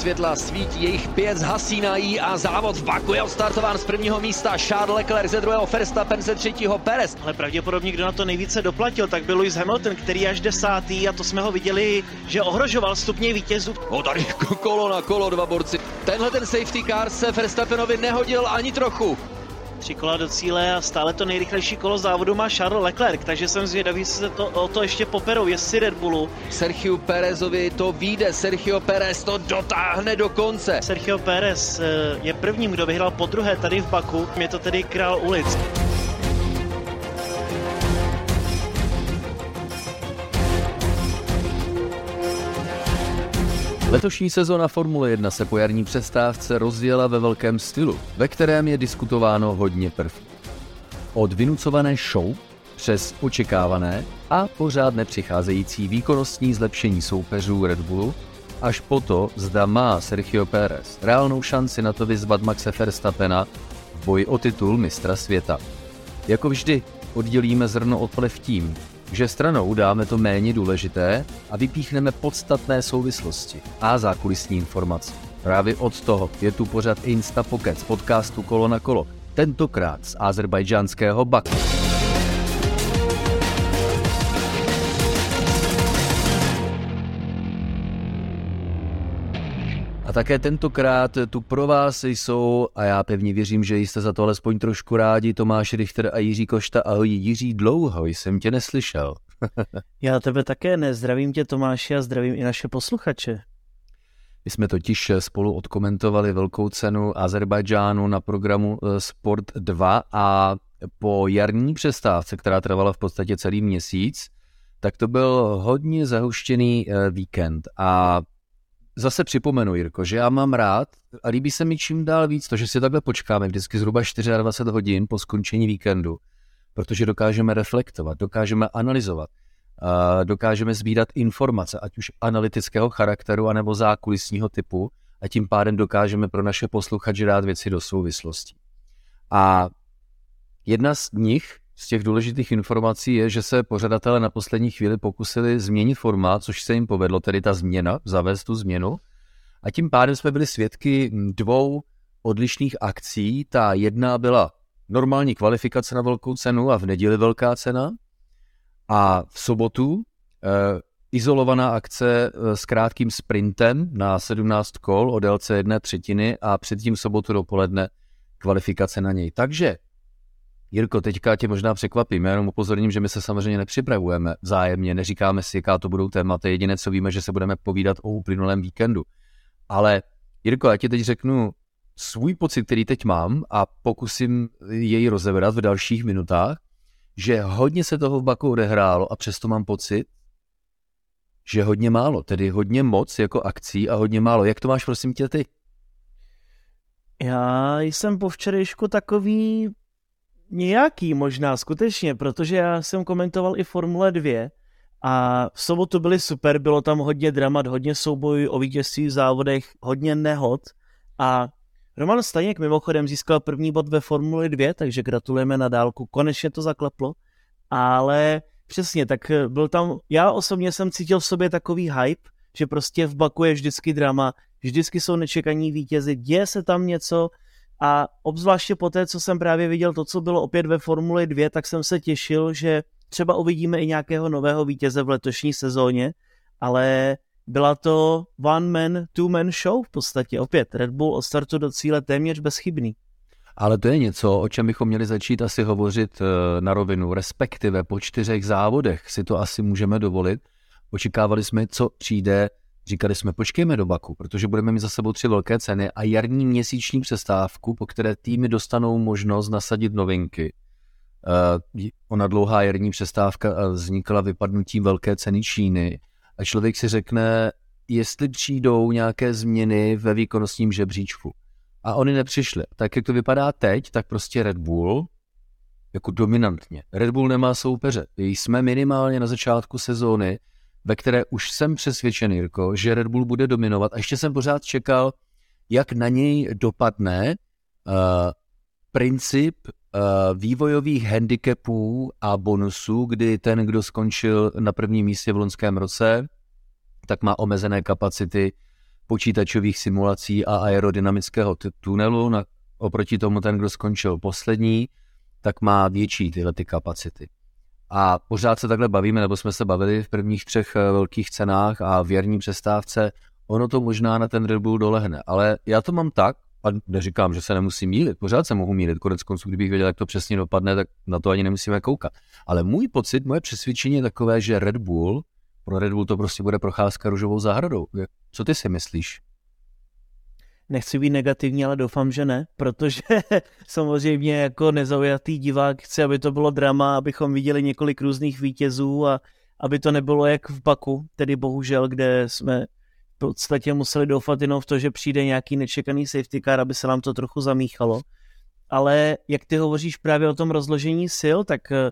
světla svítí, jejich pět zhasínají a závod v Baku je odstartován z prvního místa. Charles Leclerc ze druhého, Verstappen ze třetího, Perez. Ale pravděpodobně, kdo na to nejvíce doplatil, tak byl Lewis Hamilton, který až desátý a to jsme ho viděli, že ohrožoval stupně vítězů. O, tady kolo na kolo dva borci. Tenhle ten safety car se Verstappenovi nehodil ani trochu. Tři kola do cíle a stále to nejrychlejší kolo závodu má Charles Leclerc, takže jsem zvědavý, jestli se to, o to ještě poperou, jestli Red Bullu. Sergio Perezovi to vyjde, Sergio Perez to dotáhne do konce. Sergio Perez eh, je prvním, kdo vyhrál po druhé tady v Baku, je to tedy král ulic. Letošní sezona Formule 1 se po jarní přestávce rozjela ve velkém stylu, ve kterém je diskutováno hodně prvků. Od vynucované show přes očekávané a pořád nepřicházející výkonnostní zlepšení soupeřů Red Bullu až po to, zda má Sergio Pérez reálnou šanci na to vyzvat Maxe Verstappena v boji o titul mistra světa. Jako vždy oddělíme zrno od plev tím, že stranou dáme to méně důležité a vypíchneme podstatné souvislosti a zákulisní informace. Právě od toho je tu pořad Insta Pocket z podcastu Kolo na kolo, tentokrát z azerbajdžánského Baku. A také tentokrát tu pro vás jsou, a já pevně věřím, že jste za to alespoň trošku rádi, Tomáš Richter a Jiří Košta. Ahoj Jiří, dlouho jsem tě neslyšel. já tebe také ne, zdravím tě Tomáši a zdravím i naše posluchače. My jsme totiž spolu odkomentovali velkou cenu Azerbajdžánu na programu eh, Sport 2 a po jarní přestávce, která trvala v podstatě celý měsíc, tak to byl hodně zahuštěný eh, víkend a zase připomenu, Jirko, že já mám rád a líbí se mi čím dál víc to, že si takhle počkáme vždycky zhruba 24 hodin po skončení víkendu, protože dokážeme reflektovat, dokážeme analyzovat, dokážeme sbírat informace, ať už analytického charakteru, anebo zákulisního typu a tím pádem dokážeme pro naše posluchače dát věci do souvislostí. A jedna z nich z těch důležitých informací je, že se pořadatelé na poslední chvíli pokusili změnit formát, což se jim povedlo, tedy ta změna, zavést tu změnu. A tím pádem jsme byli svědky dvou odlišných akcí. Ta jedna byla normální kvalifikace na velkou cenu a v neděli velká cena. A v sobotu eh, izolovaná akce eh, s krátkým sprintem na 17 kol o délce jedné třetiny a předtím sobotu dopoledne kvalifikace na něj. Takže Jirko, teďka tě možná překvapím, já jenom upozorním, že my se samozřejmě nepřipravujeme vzájemně, neříkáme si, jaká to budou témata, jediné, co víme, že se budeme povídat o uplynulém víkendu. Ale Jirko, já ti teď řeknu svůj pocit, který teď mám a pokusím jej rozebrat v dalších minutách, že hodně se toho v Baku odehrálo a přesto mám pocit, že hodně málo, tedy hodně moc jako akcí a hodně málo. Jak to máš, prosím tě, ty? Já jsem po včerejšku takový nějaký možná skutečně, protože já jsem komentoval i Formule 2 a v sobotu byly super, bylo tam hodně dramat, hodně soubojů o vítězství v závodech, hodně nehod a Roman Staněk mimochodem získal první bod ve Formuli 2, takže gratulujeme na dálku, konečně to zakleplo, ale přesně, tak byl tam, já osobně jsem cítil v sobě takový hype, že prostě v Baku je vždycky drama, vždycky jsou nečekaní vítězi, děje se tam něco, a obzvláště po té, co jsem právě viděl to, co bylo opět ve Formuli 2, tak jsem se těšil, že třeba uvidíme i nějakého nového vítěze v letošní sezóně, ale byla to one man, two man show v podstatě. Opět Red Bull od startu do cíle téměř bezchybný. Ale to je něco, o čem bychom měli začít asi hovořit eh, na rovinu, respektive po čtyřech závodech si to asi můžeme dovolit. Očekávali jsme, co přijde Říkali jsme, počkejme do Baku, protože budeme mít za sebou tři velké ceny a jarní měsíční přestávku, po které týmy dostanou možnost nasadit novinky. Uh, ona dlouhá jarní přestávka eh, vznikla vypadnutím velké ceny Číny a člověk si řekne, jestli přijdou nějaké změny ve výkonnostním žebříčku. A oni nepřišli. Tak jak to vypadá teď, tak prostě Red Bull jako dominantně. Red Bull nemá soupeře. Jsme minimálně na začátku sezóny ve které už jsem přesvědčený, Jirko, že Red Bull bude dominovat a ještě jsem pořád čekal, jak na něj dopadne uh, princip uh, vývojových handicapů a bonusů, kdy ten, kdo skončil na prvním místě v loňském roce, tak má omezené kapacity počítačových simulací a aerodynamického tunelu, na, oproti tomu ten, kdo skončil poslední, tak má větší tyhle ty kapacity. A pořád se takhle bavíme, nebo jsme se bavili v prvních třech eh, velkých cenách a v jarní přestávce, ono to možná na ten Red Bull dolehne. Ale já to mám tak, a neříkám, že se nemusím mílit, pořád se mohu mílit, konec konců, kdybych věděl, jak to přesně dopadne, tak na to ani nemusíme koukat. Ale můj pocit, moje přesvědčení je takové, že Red Bull, pro Red Bull to prostě bude procházka růžovou zahradou. Co ty si myslíš? Nechci být negativní, ale doufám, že ne, protože samozřejmě jako nezaujatý divák chci, aby to bylo drama, abychom viděli několik různých vítězů a aby to nebylo jak v Baku, tedy bohužel, kde jsme v podstatě museli doufat jenom v to, že přijde nějaký nečekaný safety car, aby se nám to trochu zamíchalo. Ale jak ty hovoříš právě o tom rozložení sil, tak eh,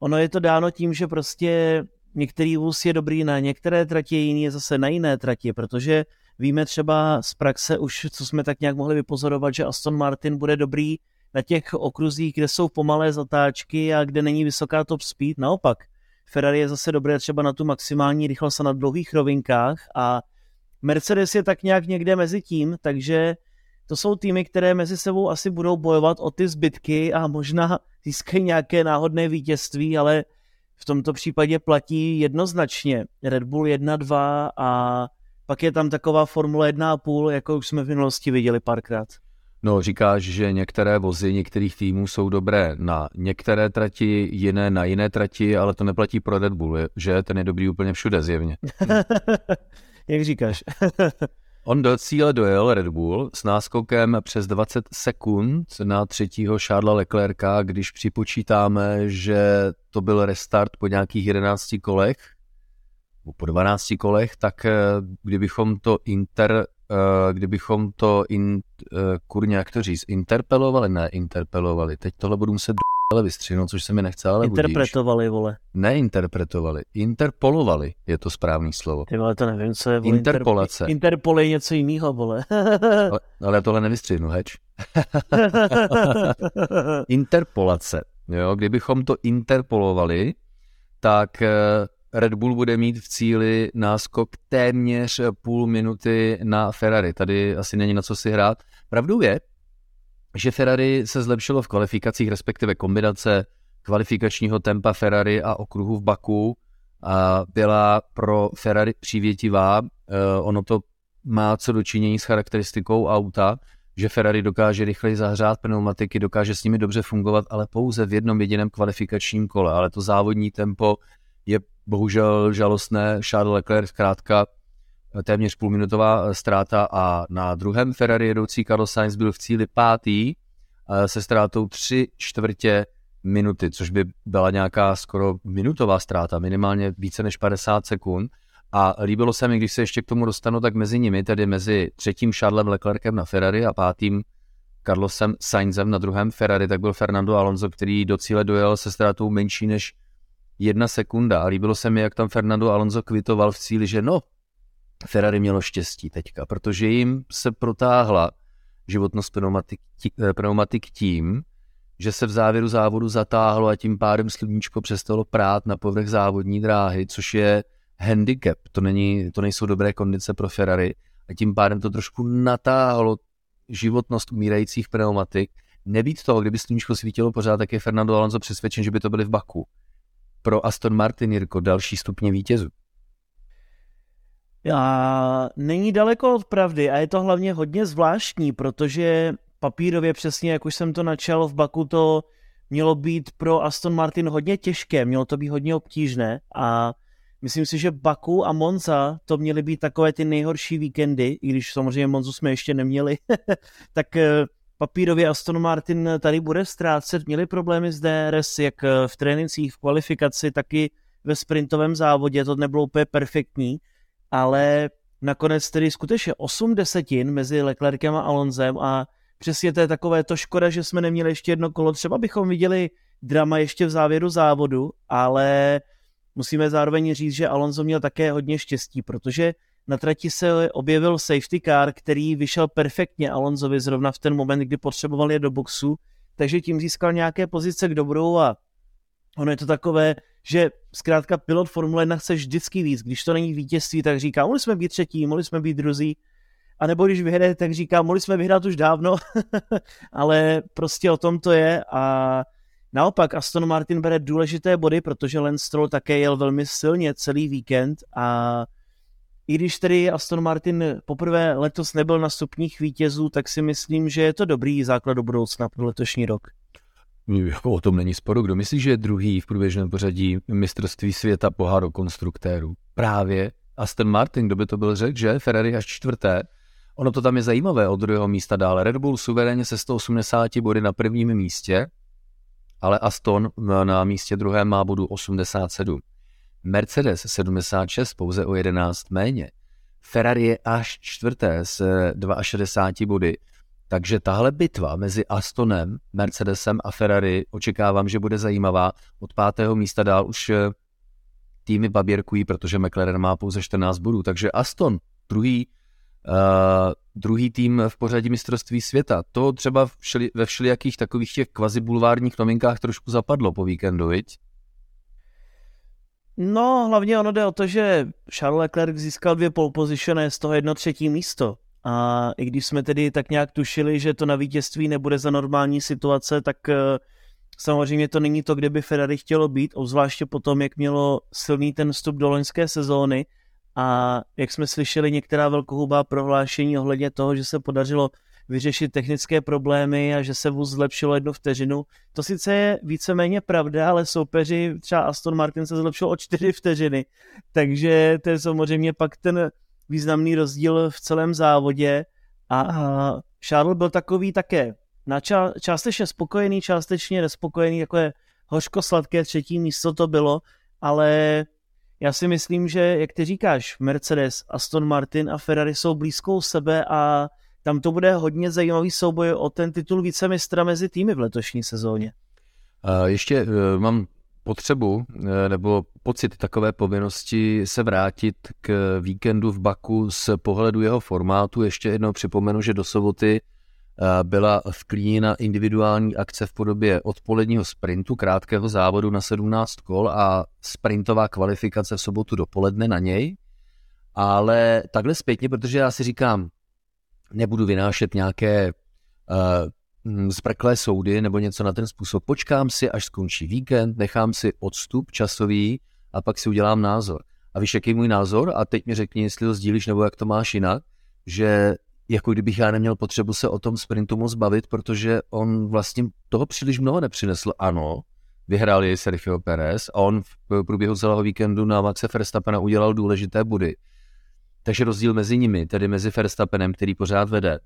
ono je to dáno tím, že prostě některý vůz je dobrý na některé tratě, jiný je zase na jiné tratě, protože Víme třeba z praxe už, co jsme tak nějak mohli vypozorovat, že Aston Martin bude dobrý na těch okruzích, kde jsou pomalé zatáčky a kde není vysoká top speed. Naopak, Ferrari je zase dobré třeba na tu maximální rychlost a na dlouhých rovinkách a Mercedes je tak nějak někde mezi tím, takže to jsou týmy, které mezi sebou asi budou bojovat o ty zbytky a možná získají nějaké náhodné vítězství, ale v tomto případě platí jednoznačně Red Bull 1-2 a pak je tam taková Formule 1,5, jako už jsme v minulosti viděli párkrát. No, říkáš, že některé vozy některých týmů jsou dobré na některé trati, jiné na jiné trati, ale to neplatí pro Red Bull, že? Ten je dobrý úplně všude zjevně. Jak říkáš? On do cíle dojel Red Bull s náskokem přes 20 sekund na třetího Charlesa Leclerca, když připočítáme, že to byl restart po nějakých 11 kolech, po 12 kolech, tak eh, kdybychom to inter, eh, kdybychom to in, eh, kurně, jak to říct, interpelovali, ne interpelovali, teď tohle budu muset ale vystřihnout, což se mi nechce, ale Interpretovali, budíš. vole. Neinterpretovali, interpolovali je to správný slovo. Ty vole, to nevím, co je, vole. Interpolace. Interpol je něco jiného, vole. ale, ale já tohle nevystřihnu, heč. Interpolace, jo, kdybychom to interpolovali, tak Red Bull bude mít v cíli náskok téměř půl minuty na Ferrari. Tady asi není na co si hrát. Pravdou je, že Ferrari se zlepšilo v kvalifikacích, respektive kombinace kvalifikačního tempa Ferrari a okruhu v Baku a byla pro Ferrari přívětivá. Eh, ono to má co dočinění s charakteristikou auta, že Ferrari dokáže rychleji zahřát pneumatiky, dokáže s nimi dobře fungovat, ale pouze v jednom jediném kvalifikačním kole. Ale to závodní tempo je bohužel žalostné. Charles Leclerc zkrátka téměř půlminutová ztráta a na druhém Ferrari jedoucí Carlos Sainz byl v cíli pátý eh, se ztrátou tři čtvrtě minuty, což by byla nějaká skoro minutová ztráta, minimálně více než 50 sekund. A líbilo se mi, když se ještě k tomu dostanu, tak mezi nimi, tedy mezi třetím Charlesem Leclercem na Ferrari a pátým Carlosem Sainzem na druhém Ferrari, tak byl Fernando Alonso, který do cíle dojel se ztrátou menší než jedna sekunda. A líbilo se mi, jak tam Fernando Alonso kvitoval v cíli, že no, Ferrari mělo štěstí teďka, protože jim se protáhla životnost pneumatik, eh, pneumatik tím, že se v závěru závodu zatáhlo a tím pádem sluníčko přestalo prát na povrch závodní dráhy, což je handicap, to, není, to nejsou dobré kondice pro Ferrari. A tím pádem to trošku natáhlo životnost umírajících pneumatik. Nebýt toho, kdyby sluníčko svítilo pořád, tak je Fernando Alonso přesvědčen, že by to byly v Baku pro Aston Martin, Jirko, další stupně vítězů? A není daleko od pravdy a je to hlavně hodně zvláštní, protože papírově přesně, jak už jsem to načal v Baku, to mělo být pro Aston Martin hodně těžké, mělo to být hodně obtížné a myslím si, že Baku a Monza to měly být takové ty nejhorší víkendy, i když samozřejmě Monzu jsme ještě neměli, tak eh, papírově Aston Martin tady bude ztrácet. Měli problémy s DRS, jak v trénincích, v kvalifikaci, taky ve sprintovém závodě. To nebylo úplně perfektní, ale nakonec tedy skutečně 8 desetin mezi Leclerkem a Alonzem a přesně to je takové to škoda, že jsme neměli ještě jedno kolo. Třeba bychom viděli drama ještě v závěru závodu, ale musíme zároveň říct, že Alonso měl také hodně štěstí, protože na trati se objevil safety car, který vyšel perfektně Alonsovi zrovna v ten moment, kdy potřeboval je do boxu, takže tím získal nějaké pozice k dobrou a ono je to takové, že zkrátka pilot Formule 1 chce vždycky víc. Když to není vítězství, tak říká, mohli jsme být třetí, mohli jsme být druzí. A nebo když vyhraje, tak říká, mohli jsme vyhrát už dávno, ale prostě o tom to je a naopak Aston Martin bere důležité body, protože Lance Stroll také jel velmi silně celý víkend a i když tedy Aston Martin poprvé letos nebyl na stupních vítězů, tak si myslím, že je to dobrý základ do budoucna pro letošní rok. Jako o tom není sporu. Kdo myslí, že je druhý v průběžném pořadí mistrovství světa poháru konstruktérů? Právě Aston Martin, kdo by to byl řekl, že? Ferrari až čtvrté. Ono to tam je zajímavé od druhého místa dále. Red Bull suverénně se 180 body na prvním místě, ale Aston na místě druhém má bodu 87. Mercedes 76, pouze o 11 méně. Ferrari je až čtvrté s 62 body. Takže tahle bitva mezi Astonem, Mercedesem a Ferrari očekávám, že bude zajímavá. Od pátého místa dál už eh, týmy baběrkují, protože McLaren má pouze 14 bodů. Takže Aston, druhý, uh, druhý tým v pořadí mistrovství světa. To třeba všeli, ve všelijakých takových těch kvazibulvárních novinkách trošku zapadlo po víkendu, viď? No, hlavně ono jde o to, že Charles Leclerc získal dvě pole position z toho jedno třetí místo. A i když jsme tedy tak nějak tušili, že to na vítězství nebude za normální situace, tak eh, samozřejmě to není to, kde by Ferrari chtělo být, obzvláště potom, jak mělo silný ten vstup do loňské sezóny a jak jsme slyšeli některá velkohubá prohlášení ohledně toho, že se podařilo vyřešit technické problémy a že se vůz zlepšilo jednu vteřinu. To sice je víceméně pravda, ale soupeři, třeba Aston Martin se zlepšil o čtyři vteřiny, takže to je samozřejmě pak ten významný rozdíl v celém závodě a Charles byl takový také na ča- částečně spokojený, částečně nespokojený, je hořko-sladké třetí místo to bylo, ale já si myslím, že, jak ty říkáš, Mercedes, Aston Martin a Ferrari jsou blízkou sebe a tam to bude hodně zajímavý souboj o ten titul vícemistra mezi týmy v letošní sezóně. Ještě e, mám potřebu e, nebo pocit takové povinnosti se vrátit k víkendu v Baku z pohledu jeho formátu. Ještě jednou připomenu, že do soboty e, byla vklíněna individuální akce v podobě odpoledního sprintu, krátkého závodu na 17 kol a sprintová kvalifikace v sobotu dopoledne na něj. Ale takhle zpětně, protože já si říkám, nebudu vynášet nějaké uh, zprklé soudy nebo něco na ten způsob. Počkám si, až skončí víkend, nechám si odstup časový a pak si udělám názor. A víš, jaký je můj názor? A teď mi řekni, jestli to sdílíš nebo jak to máš jinak, že jako kdybych já neměl potřebu se o tom sprintu moc bavit, protože on vlastně toho příliš mnoho nepřinesl. Ano, vyhrál jej Sergio Perez a on v průběhu celého víkendu na Maxe Verstappena udělal důležité body. Takže rozdíl mezi nimi, tedy mezi Verstappenem, který pořád vede,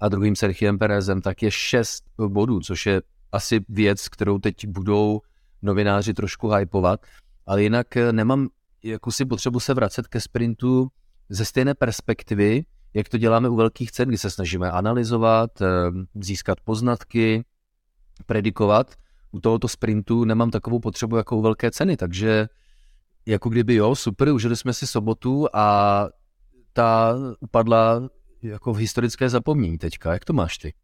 a druhým Sergiem Perezem, tak je 6 bodů, což je asi věc, kterou teď budou novináři trošku hypovat, ale jinak eh, nemám jako si potřebu se vracet ke sprintu ze stejné perspektivy, jak to děláme u velkých cen, kdy se snažíme analyzovat, eh, získat poznatky, predikovat. U tohoto sprintu nemám takovou potřebu jako u velké ceny, takže jako kdyby jo, super, užili jsme si sobotu a ta upadla jako v historické zapomnění teďka. Jak to máš ty?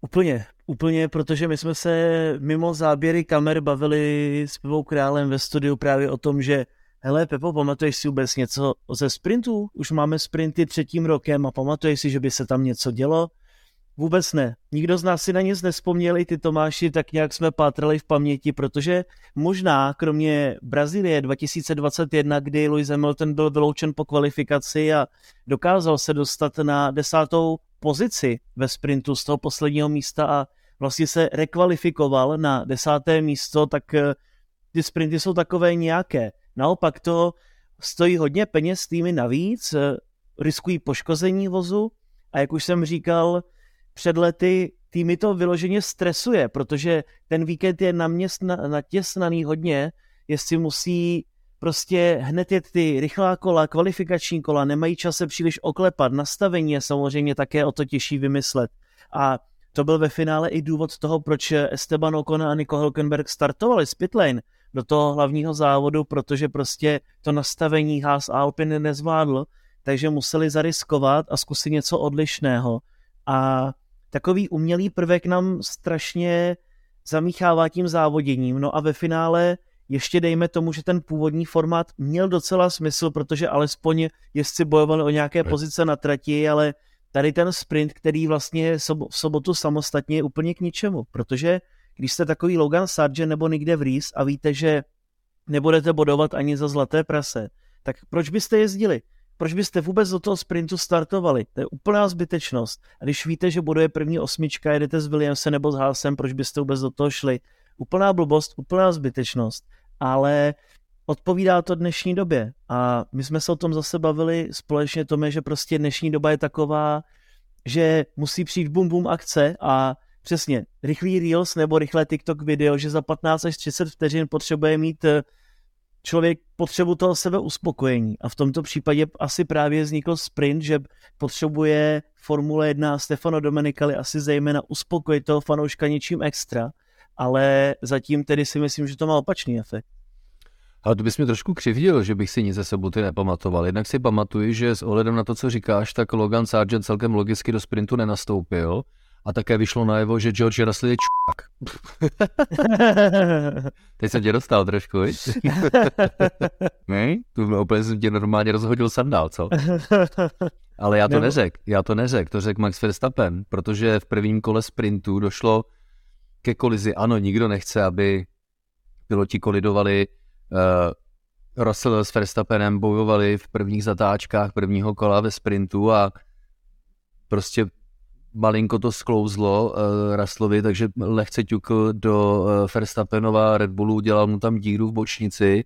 Úplně, úplně, protože my jsme se mimo záběry kamer bavili s Pevou Králem ve studiu právě o tom, že hele Pepo, pamatuješ si vůbec něco ze sprintu? Už máme sprinty třetím rokem a pamatuješ si, že by se tam něco dělo? Vůbec ne. Nikdo z nás si na nic nespomněl, i ty Tomáši, tak nějak jsme pátrali v paměti, protože možná, kromě Brazílie 2021, kdy Lewis Hamilton byl vyloučen po kvalifikaci a dokázal se dostat na desátou pozici ve sprintu z toho posledního místa a vlastně se rekvalifikoval na desáté místo, tak eh, ty sprinty jsou takové nějaké. Naopak to stojí hodně peněz týmy navíc, eh, riskují poškození vozu a jak už jsem říkal, před lety týmy to vyloženě stresuje, protože ten víkend je naměstna, natěsnaný hodně, jestli musí prostě hned jet ty rychlá kola, kvalifikační kola, nemají čas se příliš oklepat, nastavení je samozřejmě také o to těžší vymyslet. A to byl ve finále i důvod toho, proč Esteban Ocon a Nico Hülkenberg startovali z pitlane do toho hlavního závodu, protože prostě to nastavení Haas Alpine nezvládl, takže museli zariskovat a zkusit něco odlišného. A takový umělý prvek nám strašně zamíchává tím závoděním. No a ve finále ještě dejme tomu, že ten původní formát měl docela smysl, protože alespoň jezdci bojovali o nějaké pozice na trati, ale tady ten sprint, který vlastně je v sobotu samostatně je úplně k ničemu, protože když jste takový Logan Sargent nebo někde v Reese a víte, že nebudete bodovat ani za zlaté prase, tak proč byste jezdili? Proč byste vůbec do toho sprintu startovali? To je úplná zbytečnost. A když víte, že bude první osmička, jedete s Williamsem nebo s Hásem, proč byste vůbec do toho šli? Úplná blbost, úplná zbytečnost. Ale odpovídá to dnešní době. A my jsme se o tom zase bavili společně tomu, že prostě dnešní doba je taková, že musí přijít bum bum akce a přesně rychlý Reels nebo rychlé TikTok video, že za 15 až 30 vteřin potřebuje mít eh, člověk potřebu toho sebe uspokojení. A v tomto případě asi právě vznikl sprint, že potřebuje Formule 1 Stefano Domenicali asi zejména uspokojit toho fanouška něčím extra, ale zatím tedy si myslím, že to má opačný efekt. Ale to bys mi trošku křivdil, že bych si nic ze soboty nepamatoval. Jednak si pamatuju, že s ohledem na to, co říkáš, tak Logan Sargent celkem logicky do sprintu nenastoupil a také vyšlo najevo, že George Russell je čák. Teď jsem tě dostal trošku, ne? Tu úplně jsem tě normálně rozhodil sandál, co? Ale já to neřek, já to neřek, to řekl Max Verstappen, protože v prvním kole sprintu došlo ke kolizi. Ano, nikdo nechce, aby piloti kolidovali. Uh, Russell s Verstappenem bojovali v prvních zatáčkách prvního kola ve sprintu a prostě malinko to sklouzlo uh, Raslovi, takže lehce ťukl do uh, Verstappenova Red Bullu, dělal mu tam díru v bočnici,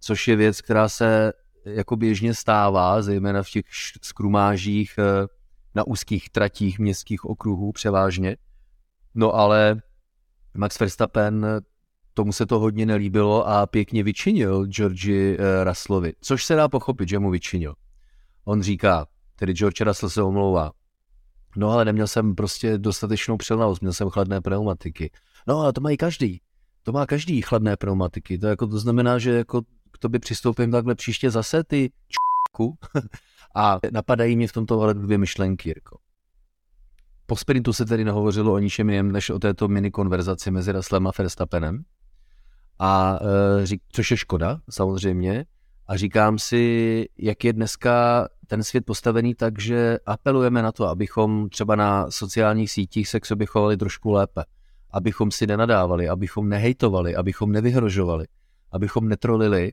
což je věc, která se jako běžně stává, zejména v těch skrumážích uh, na úzkých tratích městských okruhů převážně. No ale Max Verstappen tomu se to hodně nelíbilo a pěkně vyčinil Georgi Russellovi, což se dá pochopit, že mu vyčinil. On říká, tedy George Russell se omlouvá, No ale neměl jsem prostě dostatečnou přilnavost, měl jsem chladné pneumatiky. No ale to mají každý. To má každý chladné pneumatiky. To, jako, to znamená, že jako k tobě přistoupím takhle příště zase ty čku a napadají mě v tomto ale dvě myšlenky, Jirko. Po sprintu se tedy nehovořilo o ničem jiném, než o této mini konverzaci mezi Raslem a Verstappenem. A e, řík, což je škoda, samozřejmě. A říkám si, jak je dneska ten svět postavený tak, že apelujeme na to, abychom třeba na sociálních sítích se k sobě chovali trošku lépe. Abychom si nenadávali, abychom nehejtovali, abychom nevyhrožovali, abychom netrolili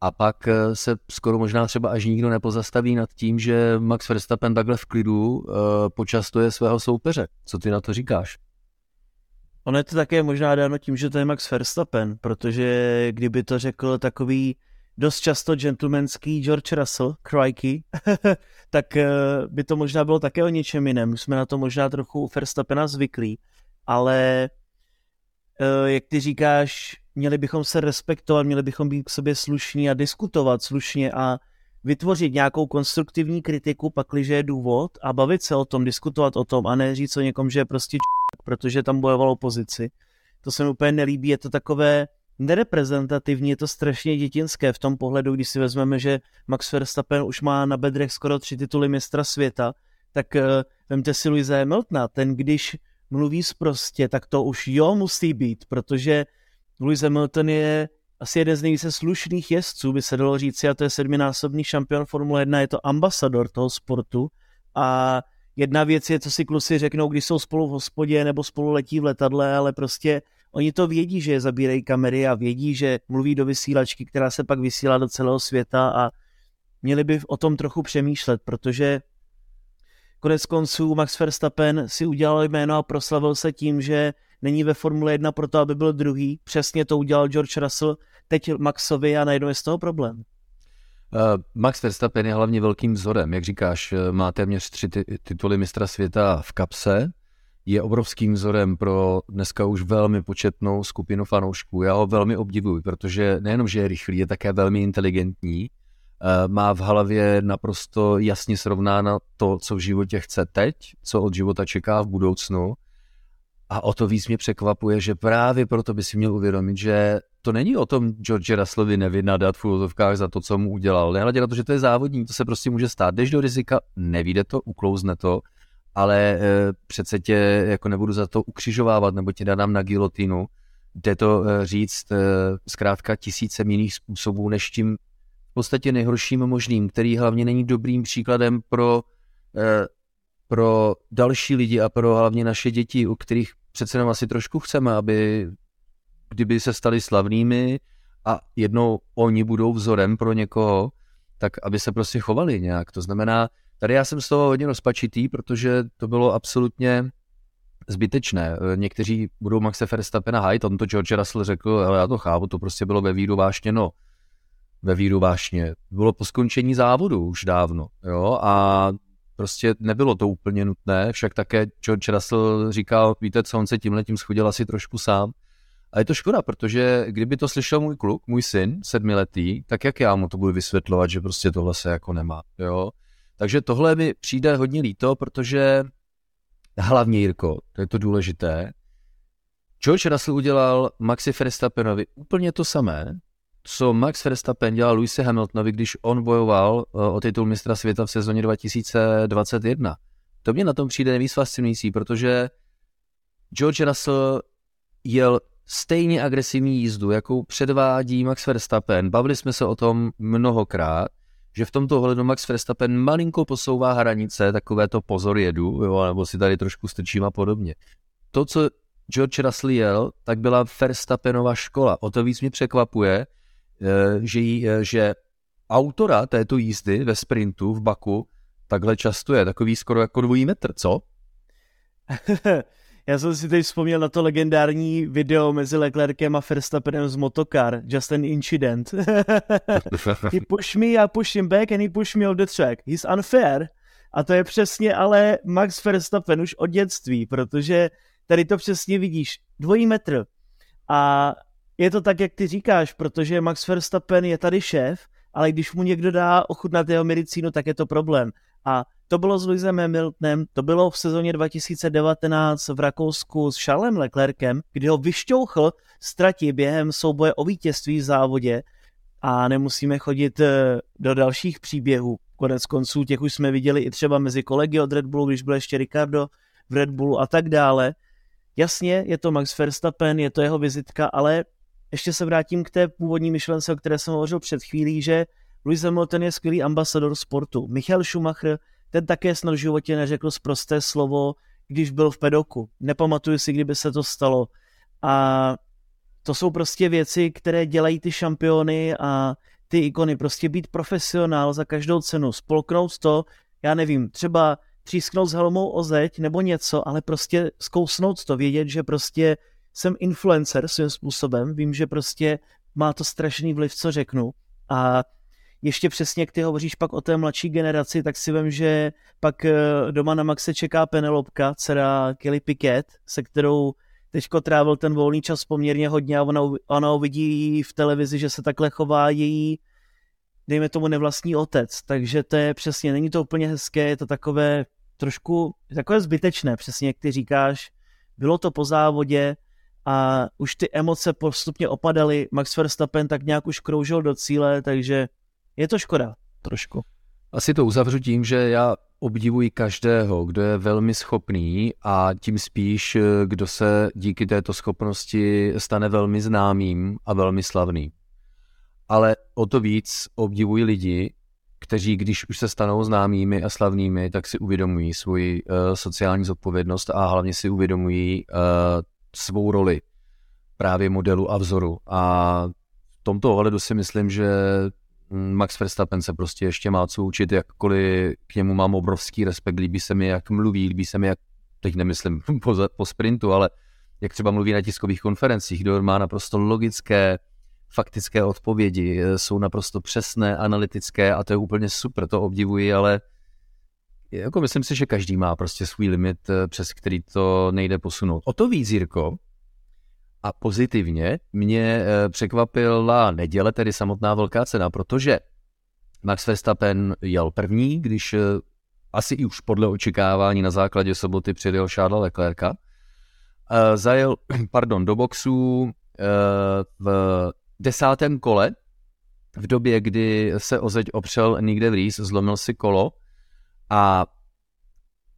a pak eh, se skoro možná třeba až nikdo nepozastaví nad tím, že Max Verstappen takhle v klidu uh, počastuje svého soupeře. Co ty na to říkáš? Ono je to také možná dáno tím, že to je Max Verstappen, protože kdyby to řekl takový dost často gentlemanský George Russell, crikey, tak eh, by to možná bylo také o něčem jiném. jsme na to možná trochu u Verstappena zvyklí, ale eh, jak ty říkáš, měli bychom se respektovat, měli bychom být k sobě slušní a diskutovat slušně a vytvořit nějakou konstruktivní kritiku, pakliže je důvod a bavit se o tom, diskutovat o tom a ne říct o někom, že je prostě č**, protože tam bojoval opozici. To se mi úplně nelíbí, je to takové, nereprezentativní, je to strašně dětinské v tom pohledu, když si vezmeme, že Max Verstappen už má na bedrech skoro tři tituly mistra světa, tak uh, vemte si Luisa Hamiltona, ten když mluví zprostě, tak to už jo musí být, protože Lewis Hamilton je asi jeden z nejvíce slušných jezdců, by se dalo říci, a to je sedminásobný šampion Formule 1, je to ambasador toho sportu. A jedna věc je, co si kluci řeknou, když jsou spolu v hospodě nebo spolu letí v letadle, ale prostě Oni to vědí, že je zabírají kamery a vědí, že mluví do vysílačky, která se pak vysílá do celého světa a měli by o tom trochu přemýšlet, protože konec konců Max Verstappen si udělal jméno a proslavil se tím, že není ve Formule 1 proto, aby byl druhý. Přesně to udělal George Russell, teď Maxovi a najednou je z toho problém. Uh, Max Verstappen je hlavně velkým vzorem, jak říkáš, eh, má téměř tři tituly mistra světa v kapse, je obrovským vzorem pro dneska už velmi početnou skupinu fanoušků. Já ho velmi obdivuji, protože nejenom, že je rychlý, je také velmi inteligentní, eh, má v hlavě naprosto jasně srovnáno to, co v životě chce teď, co od života čeká v budoucnu. A o to víc mě překvapuje, že právě proto by si měl uvědomit, že to není o tom George Russellovi nevynadat v úvozovkách za to, co mu udělal. Nehledě na to, že to je závodník, to se prostě může stát. Jdeš do rizika, nevíde to, uklouzne to ale e, přece tě jako nebudu za to ukřižovávat nebo tě dám na gilotinu. jde to říct zkrátka tisíce jiných způsobů, než tím v podstatě nejhorším možným, který hlavně není dobrým příkladem pro, pro další lidi a pro hlavně naše děti, u kterých přece jenom asi trošku chceme, aby kdyby se stali slavnými a jednou oni budou vzorem pro někoho, tak aby se prostě chovali nějak. To znamená, tady já jsem z toho hodně rozpačitý, protože to bylo absolutně zbytečné. Někteří budou Maxe Verstappena hajt, on to George Russell řekl, ale já to chápu, to prostě bylo ve víru vášně, no. Ve víru vášně. Bylo po skončení závodu už dávno, jo, a prostě nebylo to úplně nutné, však také George Russell říkal, víte co, on se tímhle tím schodil asi trošku sám, a je to škoda, protože kdyby to slyšel můj kluk, můj syn, sedmiletý, tak jak já mu to budu vysvětlovat, že prostě tohle se jako nemá, jo. Takže tohle mi přijde hodně líto, protože hlavně Jirko, to je to důležité, George Russell udělal Maxi Verstappenovi úplně to samé, co Max Verstappen dělal Louise Hamiltonovi, když on bojoval eh, o titul mistra světa v sezóně 2021. To mě na tom přijde nejvíc fascinující, protože George Russell jel stejně agresivní jízdu, jakou předvádí Max Verstappen. Bavili jsme se o tom mnohokrát, že v tomto ohledu Max Verstappen malinko posouvá hranice, takové to pozor jedu, jo, nebo si tady trošku strčím a podobně. To, co George Russell jel, tak byla Verstappenova škola. O to víc mě překvapuje, eh, že, jí, eh, že autora této jízdy ve sprintu v Baku takhle často je, takový skoro jako dvojí metr, co? Já jsem si teď vzpomněl na to legendární video mezi Leclerkem a Verstappenem z Motokar, Just an Incident. he pushed me, I pushed him back and he pushed me off the track. He's unfair. A to je přesně ale Max Verstappen už od dětství, protože tady to přesně vidíš. Dvojí metr. A je to tak, jak ty říkáš, protože Max Verstappen je tady šéf, ale když mu někdo dá ochutnat jeho medicínu, tak je to problém. A to bylo s Lewisem Hamiltonem, to bylo v sezóně 2019 v Rakousku s Charlesem Leclerkem, kdy ho vyšťouchl ztratí během souboje o vítězství v závodě a nemusíme chodit eh, do dalších příběhů. Konec konců těch už jsme viděli i třeba mezi kolegy od Red Bullu, když byl ještě Ricardo v Red Bullu a tak dále. Jasně, je to Max Verstappen, je to jeho vizitka, ale ještě se vrátím k té původní myšlence, o které jsem hovořil před chvílí, že Lewis Hamilton je skvělý ambasador sportu. Michael Schumacher ten také snad v životě neřekl zprosté slovo, když byl v pedoku. Nepamatuju si, kdyby se to stalo. A to jsou prostě věci, které dělají ty šampiony a ty ikony. Prostě být profesionál za každou cenu, spolknout to, já nevím, třeba třísknout s helmou o zeď nebo něco, ale prostě zkousnout to, vědět, že prostě jsem influencer svým způsobem, vím, že prostě má to strašný vliv, co řeknu a ještě přesně, jak ty hovoříš pak o té mladší generaci, tak si vím, že pak eh, doma na Maxe čeká Penelopka, dcera Kelly Piquet, se kterou teďko trávil ten volný čas poměrně hodně a ona, ona uvidí v televizi, že se takhle chová její, dejme tomu, nevlastní otec. Takže to je přesně, není to úplně hezké, je to takové trošku, takové zbytečné, přesně jak ty říkáš. Bylo to po závodě a už ty emoce postupně opadaly. Max Verstappen tak nějak už kroužil do cíle, takže je to škoda, trošku. Asi to uzavřu tím, že já obdivuji každého, kdo je velmi schopný a tím spíš, kdo se díky této schopnosti stane velmi známým a velmi slavným. Ale o to víc obdivuji lidi, kteří, když už se stanou známými a slavnými, tak si uvědomují svoji uh, sociální zodpovědnost a hlavně si uvědomují uh, svou roli právě modelu a vzoru. A v tomto ohledu si myslím, že Max Verstappen se prostě ještě má co učit, jakkoliv k němu mám obrovský respekt, líbí se mi, jak mluví, líbí se mi, jak, teď nemyslím po, po sprintu, ale jak třeba mluví na tiskových konferencích, kdo má naprosto logické, faktické odpovědi, jsou naprosto přesné, analytické a to je úplně super, to obdivuji, ale jako myslím si, že každý má prostě svůj limit, přes který to nejde posunout. O to víc, Jirko, a pozitivně mě eh, překvapila neděle, tedy samotná velká cena, protože Max Verstappen jel první, když eh, asi i už podle očekávání na základě soboty předjel Charlesa Leclerca. Eh, zajel, pardon, do boxu v desátém kole, v době, kdy se o zeď opřel Nick de Vries, zlomil si kolo a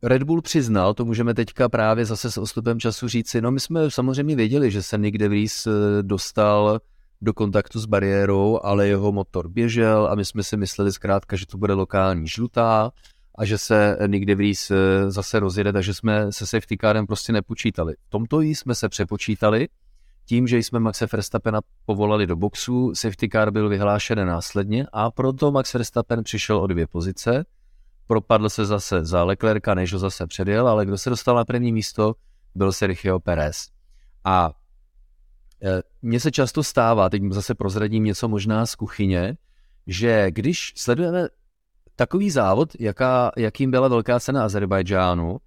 Red Bull přiznal, to můžeme teďka právě zase s ostupem času říci, no my jsme samozřejmě věděli, že se Nick DeVries eh, dostal do kontaktu s bariérou, ale jeho motor běžel a my jsme si mysleli zkrátka, že to bude lokální žlutá a že se Nick DeVries eh, zase rozjede, takže jsme se safety carem prostě nepočítali. V tomto jí jsme se přepočítali, tím, že jsme Maxe Verstappena povolali do boxu, safety car byl vyhlášen následně a proto Max Verstappen přišel o dvě pozice, propadl se zase za Leclerca, než ho zase předjel, ale kdo se dostal na první místo, byl Sergio Perez. A e, mně se často stává, teď zase prozradím něco možná z kuchyně, že když sledujeme takový závod, jaká, jakým byla velká cena Azerbajdžánu,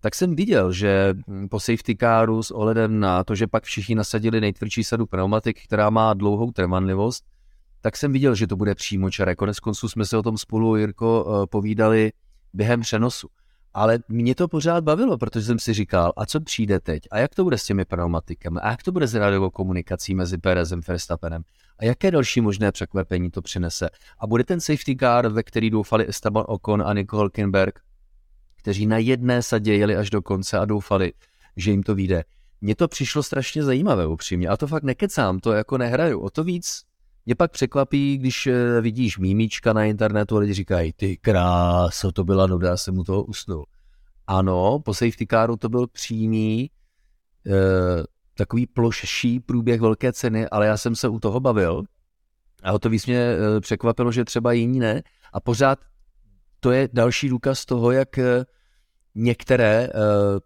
tak jsem viděl, že po safety caru s ohledem na to, že pak všichni nasadili nejtvrdší sadu pneumatik, která má dlouhou trvanlivost, tak jsem viděl, že to bude přímo čaré. Konec konců jsme se o tom spolu, Jirko, eh, povídali během přenosu. Ale mě to pořád bavilo, protože jsem si říkal, a co přijde teď? A jak to bude s těmi pneumatikami? A jak to bude s rádiovou komunikací mezi Perezem a Verstappenem? A jaké další možné překvapení to přinese? A bude ten safety car, ve který doufali Esteban Ocon a Nico Hulkenberg, kteří na jedné sadě jeli až do konce a doufali, že jim to vyjde. Mně to přišlo strašně zajímavé upřímně a to fakt nekecám, to jako nehraju. O to víc mě pak překvapí, když eh, vidíš mímíčka na internetu a lidi říkají, ty kráso, to byla nuda, já jsem mu toho usnul. Ano, po safety caru to byl přímý, eh, takový plošší průběh velké ceny, ale já jsem se u toho bavil a o to víc mě eh, překvapilo, že třeba jiní ne. A pořád to je další důkaz toho, jak eh, některé uh,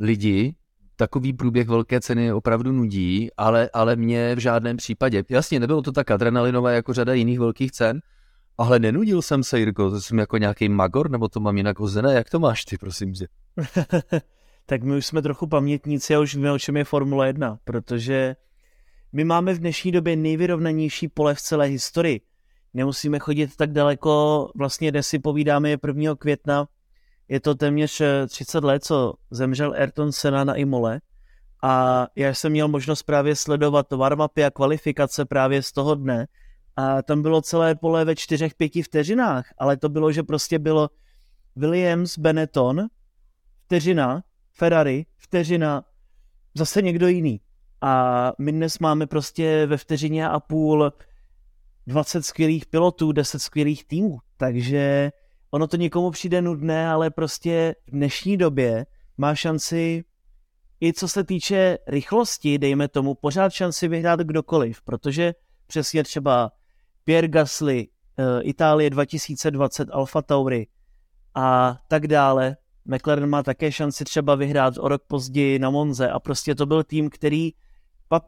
lidi takový průběh velké ceny opravdu nudí, ale, ale mě v žádném případě. Jasně, nebylo to tak adrenalinové jako řada jiných velkých cen, ale nenudil jsem se, Jirko, to jsem jako nějaký magor, nebo to mám jinak hozené, jak to máš ty, prosím tě? tak my už jsme trochu pamětníci a už víme, o čem je Formule 1, protože my máme v dnešní době nejvyrovnanější pole v celé historii. Nemusíme chodit tak daleko, vlastně dnes si povídáme je 1. května, je to téměř 30 eh, let, co zemřel Ayrton Senna na Imole. A já jsem měl možnost právě sledovat warmapy a kvalifikace právě z toho dne. A tam bylo celé pole ve čtyřech, pěti vteřinách, ale to bylo, že prostě bylo Williams, Benetton, vteřina, Ferrari, vteřina, zase někdo jiný. A my dnes máme prostě ve vteřině a půl 20 skvělých pilotů, 10 skvělých týmů, takže ono to někomu přijde nudné, ale prostě v dnešní době má šanci i co se týče rychlosti, dejme tomu, pořád šanci vyhrát kdokoliv, protože přesně třeba Pierre Gasly, eh, Itálie 2020, Alfa Tauri a tak dále. McLaren má také šanci třeba vyhrát o rok později na Monze a prostě to byl tým, který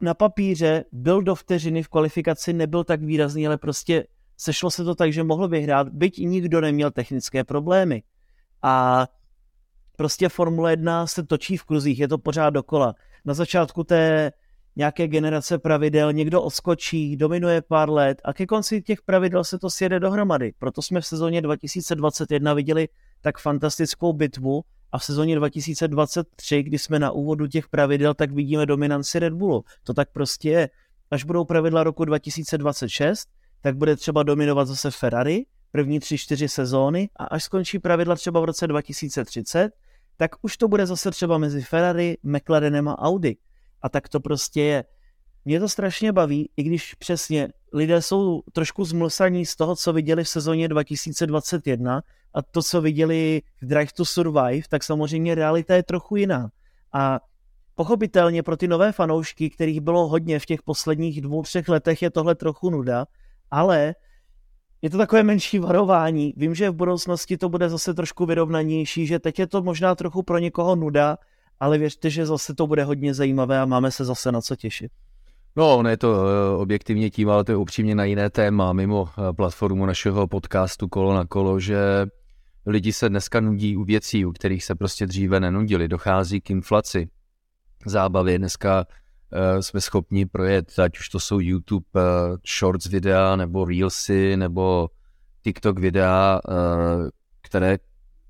na papíře byl do vteřiny v kvalifikaci, nebyl tak výrazný, ale prostě sešlo se to tak, že mohl vyhrát, byť nikdo neměl technické problémy. A prostě Formule 1 se točí v kruzích, je to pořád dokola. Na začátku té nějaké generace pravidel někdo odskočí, dominuje pár let a ke konci těch pravidel se to sjede dohromady. Proto jsme v sezóně 2021 viděli tak fantastickou bitvu a v sezóně 2023, kdy jsme na úvodu těch pravidel, tak vidíme dominanci Red Bullu. To tak prostě je. Až budou pravidla roku 2026, tak bude třeba dominovat zase Ferrari, první tři, čtyři sezóny a až skončí pravidla třeba v roce 2030, tak už to bude zase třeba mezi Ferrari, McLarenem a Audi. A tak to prostě je. Mě to strašně baví, i když přesně lidé jsou trošku zmlsaní z toho, co viděli v sezóně 2021 a to, co viděli v Drive to Survive, tak samozřejmě realita je trochu jiná. A pochopitelně pro ty nové fanoušky, kterých bylo hodně v těch posledních dvou, třech letech, je tohle trochu nuda, ale je to takové menší varování. Vím, že v budoucnosti to bude zase trošku vyrovnanější, že teď je to možná trochu pro někoho nuda, ale věřte, že zase to bude hodně zajímavé a máme se zase na co těšit. No, ne to eh, objektivně tím, ale to je upřímně na jiné téma, mimo eh, platformu našeho podcastu Kolo na kolo, že lidi se dneska nudí u věcí, u kterých se prostě dříve nenudili. Dochází k inflaci zábavy. Dneska jsme schopni projet, ať už to jsou YouTube uh, Shorts videa, nebo Reelsy, nebo TikTok videa, uh, které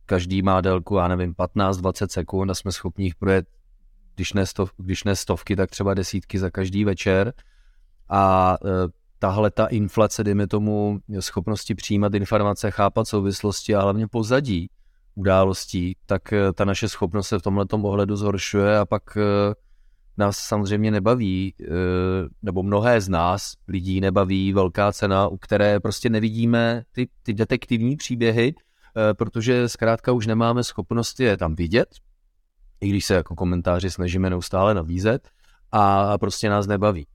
každý má délku, já nevím, 15-20 sekund a jsme schopni jich projet, když ne, stov, když ne stovky, tak třeba desítky za každý večer. A tahle ta inflace, dejme tomu, schopnosti přijímat informace, chápat souvislosti a hlavně pozadí událostí, tak eh, ta naše schopnost se v tomhle ohledu zhoršuje a pak eh, nás samozřejmě nebaví, eh, nebo mnohé z nás lidí nebaví velká cena, u které prostě nevidíme ty, ty detektivní příběhy, protože zkrátka už nemáme schopnost je tam vidět, i když se jako komentáři snažíme neustále navízet a prostě nás nebaví.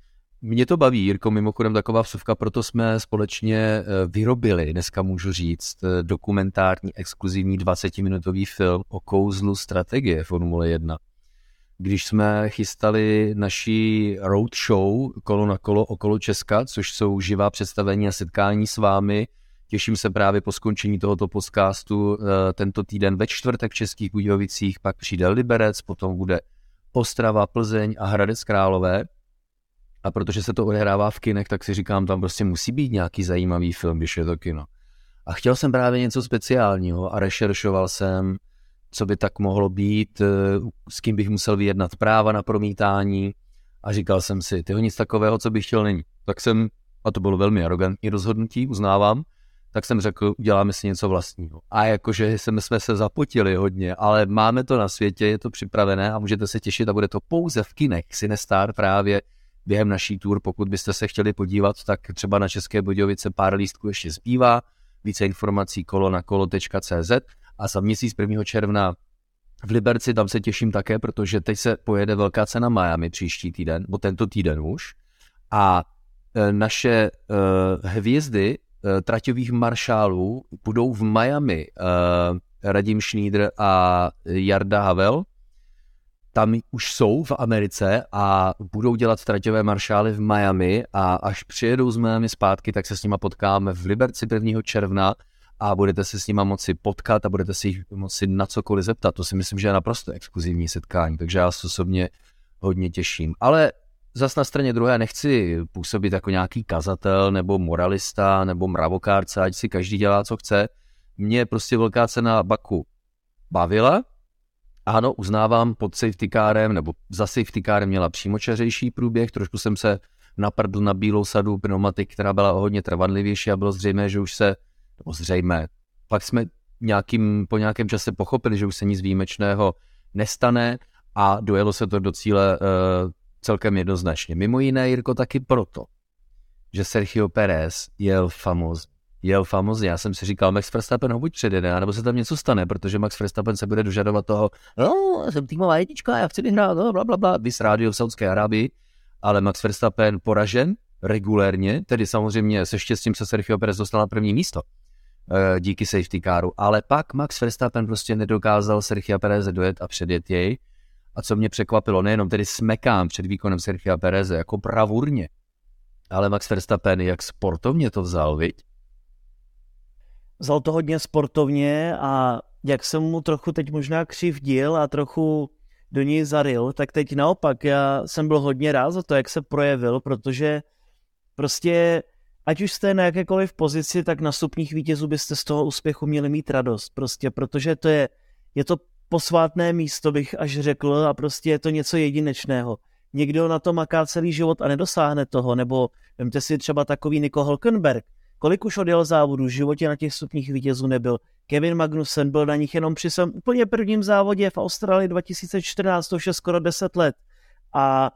Mě to baví, Jirko, mimochodem taková vsuvka, proto jsme společně eh, vyrobili, dneska můžu říct, eh, dokumentární exkluzivní 20-minutový film o kouzlu strategie Formule 1. Když jsme chystali naší road show kolo na kolo okolo Česka, což jsou živá představení a setkání s vámi, těším se právě po skončení tohoto podcastu eh, tento týden ve čtvrtek v Českých Budějovicích, pak přijde Liberec, potom bude Ostrava, Plzeň a Hradec Králové, a protože se to odehrává v kinech, tak si říkám, tam prostě musí být nějaký zajímavý film, když je to kino. A chtěl jsem právě něco speciálního a rešeršoval jsem, co by tak mohlo být, eh, s kým bych musel vyjednat práva na promítání a říkal jsem si, tyho nic takového, co bych chtěl, není. Tak jsem, a to bylo velmi arrogantní rozhodnutí, uznávám, tak jsem řekl, uděláme si něco vlastního. A jakože jsme, jsme se zapotili hodně, ale máme to na světě, je to připravené a můžete se těšit a bude to pouze v kinech Sinestar právě během naší tour. Pokud byste se chtěli podívat, tak třeba na České Budějovice pár lístků ještě zbývá. Více informací kolo na kolo.cz a za měsíc 1. června v Liberci tam se těším také, protože teď se pojede velká cena Miami příští týden, nebo tento týden už. A e, naše uh, hvězdy uh, traťových maršálů budou v Miami. Uh, Radim Schneider a Jarda Havel, tam už jsou v Americe a budou dělat traťové maršály v Miami a až přijedou z Miami zpátky, tak se s nima potkáme v Liberci 1. června a budete se s nima moci potkat a budete si jich moci na cokoliv zeptat. To si myslím, že je naprosto exkluzivní setkání, takže já se osobně hodně těším. Ale zas na straně druhé nechci působit jako nějaký kazatel nebo moralista nebo mravokárce, ať si každý dělá, co chce. Mě prostě velká cena Baku bavila, ano, uznávám, pod safety kárem, nebo za safety kárem měla přímočařejší průběh, trošku jsem se naprdl na bílou sadu pneumatik, která byla hodně trvanlivější a bylo zřejmé, že už se, nebo zřejmé, pak jsme nějakým, po nějakém čase pochopili, že už se nic výjimečného nestane a dojelo se to do cíle uh, celkem jednoznačně. Mimo jiné, Jirko, taky proto, že Sergio Perez jel famózně jel famozně. Já jsem si říkal, Max Verstappen ho buď předjede, nebo se tam něco stane, protože Max Verstappen se bude dožadovat toho, no, jsem týmová jednička, já chci vyhrát, no, bla, bla, bla, vys rádio v Saudské Arábii, ale Max Verstappen poražen regulérně, tedy samozřejmě se štěstím se Sergio Perez dostal na první místo díky safety caru, ale pak Max Verstappen prostě nedokázal Sergio Perez dojet a předjet jej. A co mě překvapilo, nejenom tedy smekám před výkonem Sergio Perez jako bravurně, ale Max Verstappen, jak sportovně to vzal, viď? vzal to hodně sportovně a jak jsem mu trochu teď možná křivdil a trochu do něj zaril, tak teď naopak já jsem byl hodně rád za to, jak se projevil, protože prostě ať už jste na jakékoliv pozici, tak na stupních vítězů byste z toho úspěchu měli mít radost, prostě protože to je, je to posvátné místo, bych až řekl, a prostě je to něco jedinečného. Někdo na to maká celý život a nedosáhne toho, nebo vemte si třeba takový Nico Hulkenberg, Kolik už odjel závodů, v životě na těch stupních vítězů nebyl. Kevin Magnussen byl na nich jenom při svém úplně prvním závodě v Austrálii 2014, to už je skoro 10 let. A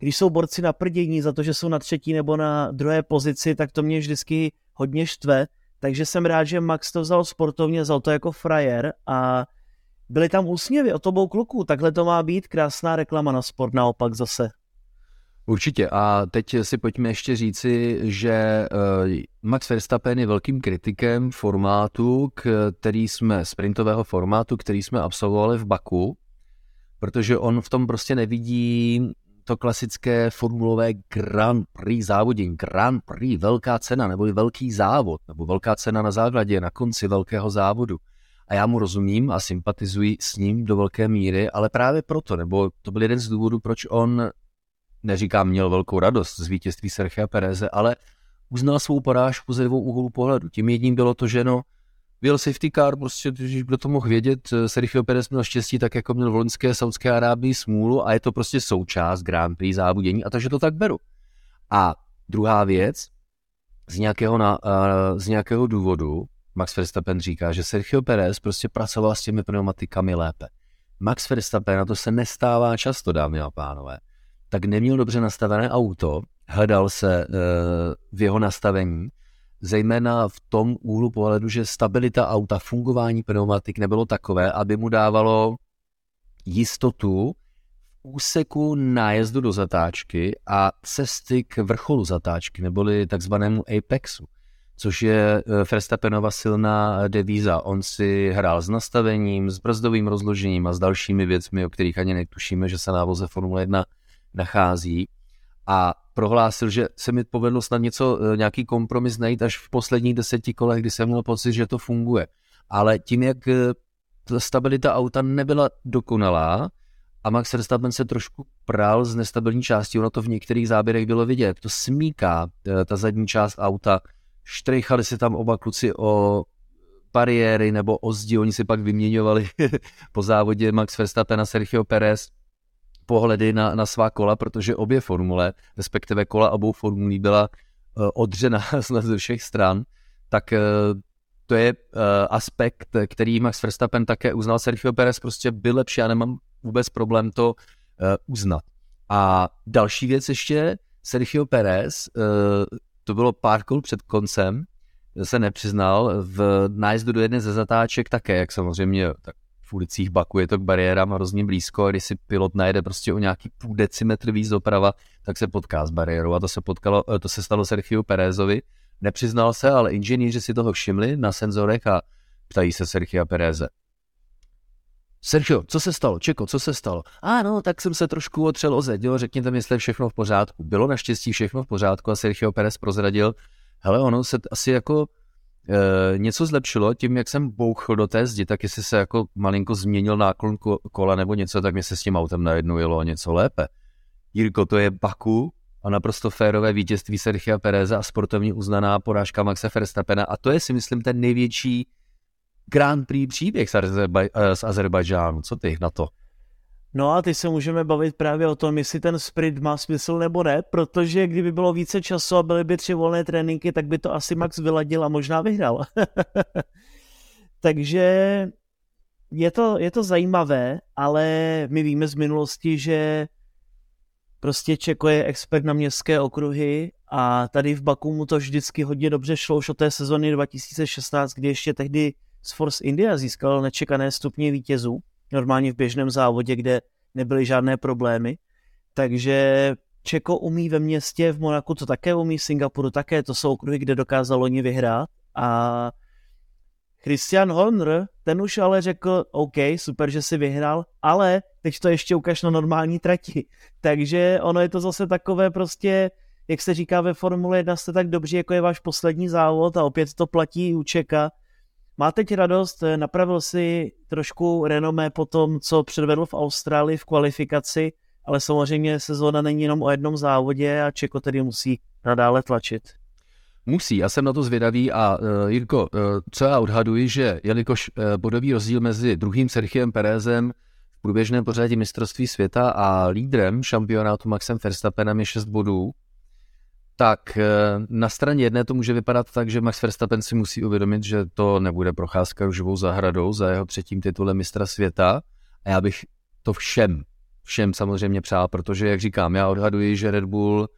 když jsou borci na prdění za to, že jsou na třetí nebo na druhé pozici, tak to mě vždycky hodně štve. Takže jsem rád, že Max to vzal sportovně, vzal to jako frajer a byly tam úsměvy od obou kluků. Takhle to má být, krásná reklama na sport naopak zase. Určitě. A teď si pojďme ještě říci, že eh, Max Verstappen je velkým kritikem formátu, který jsme, sprintového formátu, který jsme absolvovali v Baku, protože on v tom prostě nevidí to klasické formulové Grand Prix závodění. Grand Prix, velká cena, nebo velký závod, nebo velká cena na základě, na konci velkého závodu. A já mu rozumím a sympatizuji s ním do velké míry, ale právě proto, nebo to byl jeden z důvodů, proč on neříkám, měl velkou radost z vítězství Sergio Pereze, ale uznal svou porážku ze dvou úhlů pohledu. Tím jedním bylo to, že no, byl safety car, prostě, když kdo to mohl vědět, Sergio Perez měl štěstí, tak jako měl v loňské Saudské Arábii smůlu a je to prostě součást Grand Prix závodění a takže to tak beru. A druhá věc, z nějakého, na, uh, z nějakého důvodu Max Verstappen říká, že Sergio Perez prostě pracoval s těmi pneumatikami lépe. Max Verstappen, na to se nestává často, dámy a pánové, tak neměl dobře nastavené auto, hledal se e, v jeho nastavení, zejména v tom úhlu pohledu, že stabilita auta, fungování pneumatik nebylo takové, aby mu dávalo jistotu v úseku nájezdu do zatáčky a cesty k vrcholu zatáčky, neboli takzvanému apexu což je eh, Verstappenova silná devíza. On si hrál s nastavením, s brzdovým rozložením a s dalšími věcmi, o kterých ani netušíme, že se na voze Formule 1 nachází. A prohlásil, že se mi povedlo snad něco, eh, nějaký kompromis najít až v posledních deseti kolech, kdy jsem měl pocit, že to funguje. Ale tím, jak eh, ta stabilita auta nebyla dokonalá, a Max Verstappen se trošku prál z nestabilní části, ono to v některých záběrech bylo vidět. To smíká ta zadní část auta, štrejchali si tam oba kluci o bariéry nebo o zdi, oni si pak vyměňovali po závodě Max Verstappen a Sergio Perez pohledy na, na svá kola, protože obě formule, respektive kola obou formulí byla uh, odřena ze všech stran, tak uh, to je uh, aspekt, který Max Verstappen také uznal. Sergio Perez prostě byl lepší a nemám vůbec problém to uznat. A další věc ještě, Sergio Perez to bylo pár kol před koncem, se nepřiznal, v nájezdu do jedné ze zatáček také, jak samozřejmě tak ulicích Baku je to k bariérám hrozně blízko, a když si pilot najede prostě o nějaký půl decimetr víc doprava, tak se potká s bariérou a to se, potkalo, to se stalo Sergio Perezovi. Nepřiznal se, ale inženýři si toho všimli na senzorech a ptají se Sergio Pereze. Sergio, co se stalo? Čeko, co se stalo? A no, tak jsem se trošku otřel o zeď, jo, řekněte mi, jestli je všechno v pořádku. Bylo naštěstí všechno v pořádku a Sergio Perez prozradil, hele, ono se asi jako něco zlepšilo tím, jak jsem bouchl do té zdi, tak jestli se jako malinko změnil náklon kola nebo něco, tak mě se s tím autem najednou jelo něco lépe. Jirko, to je Baku a naprosto férové vítězství Sergio Pereza a sportovně uznaná porážka Maxe Verstappena a to je si myslím ten největší Grand Prix příběh z, Azerbaj- eh, z Azerbajdžánu. Co ty na to? No a teď se můžeme bavit právě o tom, jestli ten sprint má smysl nebo ne, protože kdyby bylo více času a byly by tři volné tréninky, tak by to asi Max vyladil a možná vyhrál. Takže je to, je to zajímavé, ale my víme z minulosti, že prostě Čeko je expert na městské okruhy a tady v Baku mu to vždycky hodně dobře šlo už od té sezony 2016, kdy ještě tehdy z Force India získal nečekané stupně vítězů, normálně v běžném závodě, kde nebyly žádné problémy. Takže Čeko umí ve městě, v Monaku to také umí, v Singapuru také, to jsou okruhy, kde dokázal oni vyhrát. A Christian Horner, ten už ale řekl, OK, super, že si vyhrál, ale teď to ještě ukaž na normální trati. Takže ono je to zase takové prostě, jak se říká ve Formule 1, jste tak dobří, jako je váš poslední závod a opět to platí u Čeka, má teď radost, eh, napravil si trošku renomé po tom, co předvedl v Austrálii v kvalifikaci, ale samozřejmě sezóna není jenom o jednom závodě a Čeko tedy musí nadále tlačit. Musí, já jsem na to zvědavý a uh, Jirko, uh, co já odhaduji, že jelikož uh, bodový rozdíl mezi druhým Sergiem Perezem v průběžném pořadí mistrovství světa a lídrem šampionátu Maxem Verstappenem je 6 bodů, tak eh, na straně jedné to může vypadat tak, že Max Verstappen si musí uvědomit, že to nebude procházka růžovou zahradou za jeho třetím titulem mistra světa a já bych to všem, všem samozřejmě přál, protože, jak říkám, já odhaduji, že Red Bull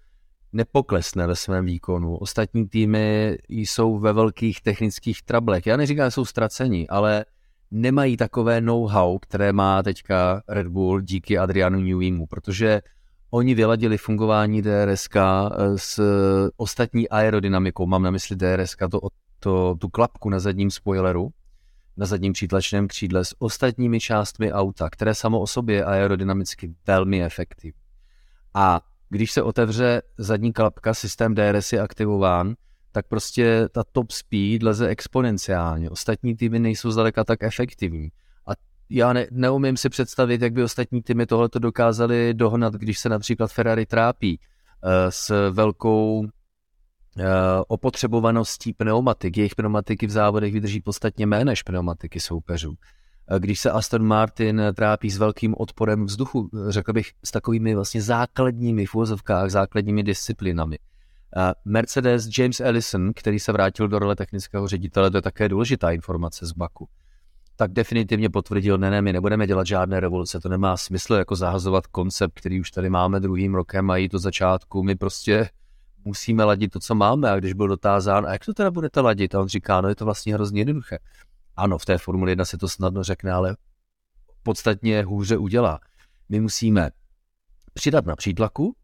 nepoklesne ve svém výkonu. Ostatní týmy jsou ve velkých technických trablech. Já neříkám, že jsou ztraceni, ale nemají takové know-how, které má teďka Red Bull díky Adrianu Newimu, protože Oni vyladili fungování DRSK eh, s ostatní aerodynamikou. Mám na mysli DRSK, to, to, tu klapku na zadním spoileru, na zadním přítlačném křídle s ostatními částmi auta, které samo o sobě je aerodynamicky velmi efektivní. A když se otevře zadní klapka, systém DRS je aktivován, tak prostě ta top speed leze exponenciálně. Ostatní týmy nejsou zdaleka tak efektivní já ne, neumím si představit, jak by ostatní týmy tohleto dokázali dohnat, když se například Ferrari trápí uh, s velkou uh, opotřebovaností pneumatik. Jejich pneumatiky v závodech vydrží podstatně méně než pneumatiky soupeřů. Uh, když se Aston Martin trápí s velkým odporem vzduchu, řekl bych s takovými vlastně základními v základními disciplinami, Mercedes James Ellison, který se vrátil do role technického ředitele, to je také důležitá informace z Baku, tak definitivně potvrdil, ne, ne, my nebudeme dělat žádné revoluce, to nemá smysl jako zahazovat koncept, který už tady máme druhým rokem a jít do začátku, my prostě musíme ladit to, co máme a když byl dotázán, a jak to teda budete ladit? A on říká, no je to vlastně hrozně jednoduché. Ano, v té Formule 1 se to snadno řekne, ale podstatně hůře udělá. My musíme přidat na přítlaku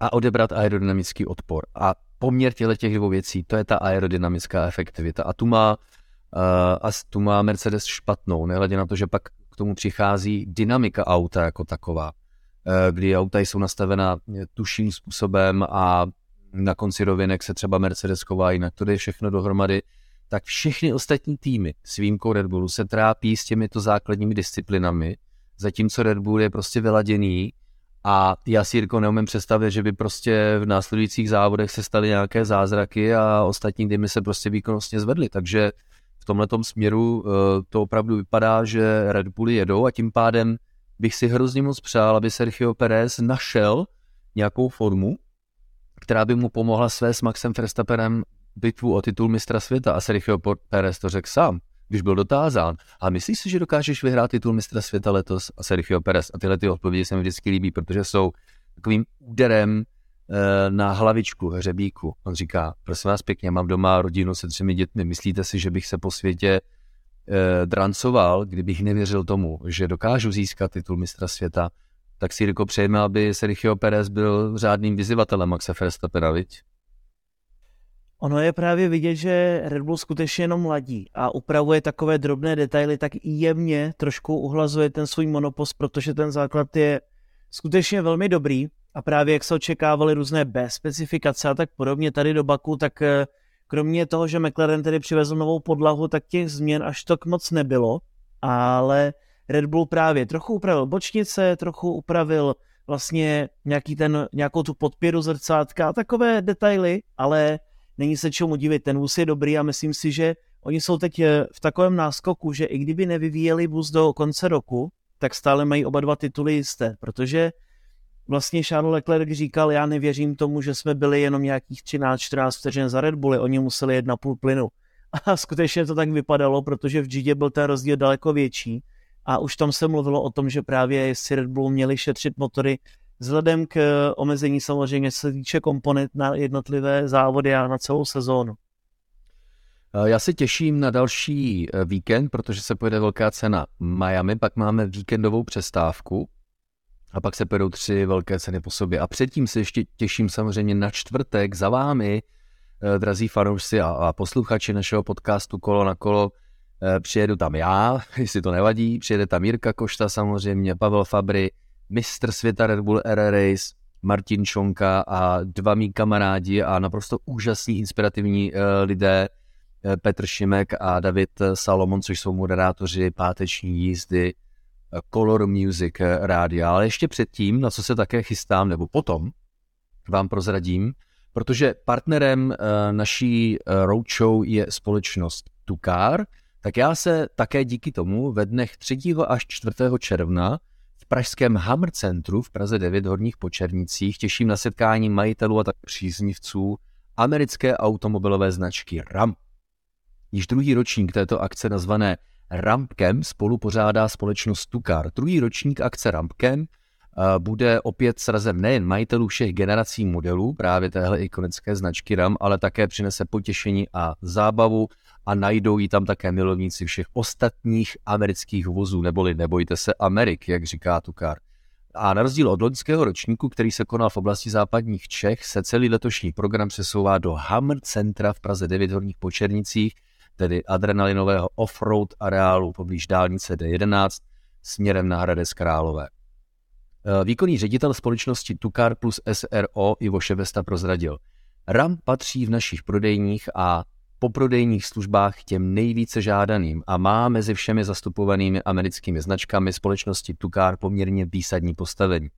a odebrat aerodynamický odpor. A poměr těchto těch dvou věcí, to je ta aerodynamická efektivita. A tu má, a tu má Mercedes špatnou, nehledě na to, že pak k tomu přichází dynamika auta jako taková, uh, kdy auta jsou nastavena tuším způsobem a na konci rovinek se třeba Mercedes chová jinak, to je všechno dohromady, tak všechny ostatní týmy s výjimkou Red Bullu se trápí s těmito základními disciplinami, zatímco Red Bull je prostě vyladěný. A já si Jirko neumím představit, že by prostě v následujících závodech se staly nějaké zázraky a ostatní týmy se prostě výkonnostně zvedly. Takže v tomhle směru eh, to opravdu vypadá, že Red Bulli jedou a tím pádem bych si hrozně moc přál, aby Sergio Perez našel nějakou formu, která by mu pomohla své s Maxem Verstappenem bitvu o titul mistra světa a Sergio Perez to řekl sám když byl dotázán. A myslíš si, že dokážeš vyhrát titul mistra světa letos a Sergio Perez? A tyhle ty odpovědi se mi vždycky líbí, protože jsou takovým úderem na hlavičku hřebíku. On říká, prosím vás pěkně, mám doma rodinu se třemi dětmi. Myslíte si, že bych se po světě e, drancoval, kdybych nevěřil tomu, že dokážu získat titul mistra světa? Tak si Jirko přejeme, aby Sergio Perez byl řádným vyzývatelem Maxa Verstappena, viď? Ono je právě vidět, že Red Bull skutečně jenom ladí a upravuje takové drobné detaily, tak jemně trošku uhlazuje ten svůj monopost, protože ten základ je skutečně velmi dobrý a právě jak se očekávaly různé B specifikace a tak podobně tady do Baku, tak eh, kromě toho, že McLaren tedy přivezl novou podlahu, tak těch změn až tak moc nebylo, ale Red Bull právě trochu upravil bočnice, trochu upravil vlastně nějaký ten, nějakou tu podpěru zrcátka a takové detaily, ale není se čemu divit, ten vůz je dobrý a myslím si, že oni jsou teď eh, v takovém náskoku, že i kdyby nevyvíjeli vůz do konce roku, tak stále mají oba dva tituly jisté, protože vlastně Charles Leclerc říkal, já nevěřím tomu, že jsme byli jenom nějakých 13-14 vteřin za Red Bulli, oni museli jet na půl plynu. A skutečně to tak vypadalo, protože v Gidě byl ten rozdíl daleko větší a už tam se mluvilo o tom, že právě si Red Bull měli šetřit motory vzhledem k omezení samozřejmě se týče komponent na jednotlivé závody a na celou sezónu. Já se těším na další eh, víkend, protože se pojede velká cena Miami, pak máme víkendovou přestávku a pak se pojedou tři velké ceny po sobě. A předtím se ještě těším samozřejmě na čtvrtek za vámi, eh, drazí fanoušci a, a posluchači našeho podcastu Kolo na kolo. Eh, přijedu tam já, jestli to nevadí, přijede tam Jirka Košta samozřejmě, Pavel Fabry, mistr světa Red Bull Air Race, Martin Čonka a dva mý kamarádi a naprosto úžasní, inspirativní uh, lidé, Petr Šimek a David Salomon, což jsou moderátoři páteční jízdy Color Music rádia. Ale ještě předtím, na co se také chystám, nebo potom, vám prozradím, protože partnerem uh, naší uh, roadshow je společnost Tukar, tak já se také díky tomu ve dnech 3. až 4. června v pražském Hammer Centru v Praze 9 Horních Počernicích těším na setkání majitelů a tak příznivců americké automobilové značky RAM. Již druhý ročník této akce nazvané Rampkem spolu pořádá společnost Tukar. Druhý ročník akce Rampkem eh, bude opět srazem nejen majitelů všech generací modelů, právě téhle ikonické značky RAM, ale také přinese potěšení a zábavu a najdou ji tam také milovníci všech ostatních amerických vozů, neboli nebojte se Amerik, jak říká Tukar. A na rozdíl od loňského ročníku, který se konal v oblasti západních Čech, se celý letošní program přesouvá do Hammer Centra v Praze 9 Horních Počernicích, tedy adrenalinového off-road areálu poblíž dálnice D11 směrem na Hradec Králové. E, výkonný ředitel společnosti Tukar plus SRO Ivo Ševesta prozradil. RAM patří v našich prodejních a po prodejních službách těm nejvíce žádaným a má mezi všemi zastupovanými americkými značkami společnosti Tukar poměrně výsadní postavení.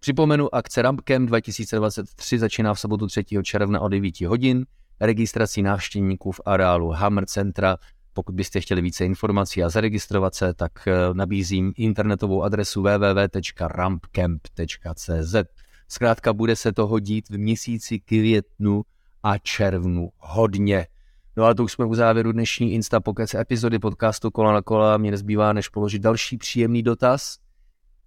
Připomenu, akce Rampkem 2023 začíná v sobotu 3. června o 9 hodin, registrací návštěvníků v areálu Hammer Centra. Pokud byste chtěli více informací a zaregistrovat se, tak eh, nabízím internetovou adresu www.rampcamp.cz. Zkrátka bude se to hodit v měsíci květnu a červnu hodně. No a to už jsme u závěru dnešní Insta Pokec epizody podcastu Kola na kola. Mě nezbývá, než položit další příjemný dotaz.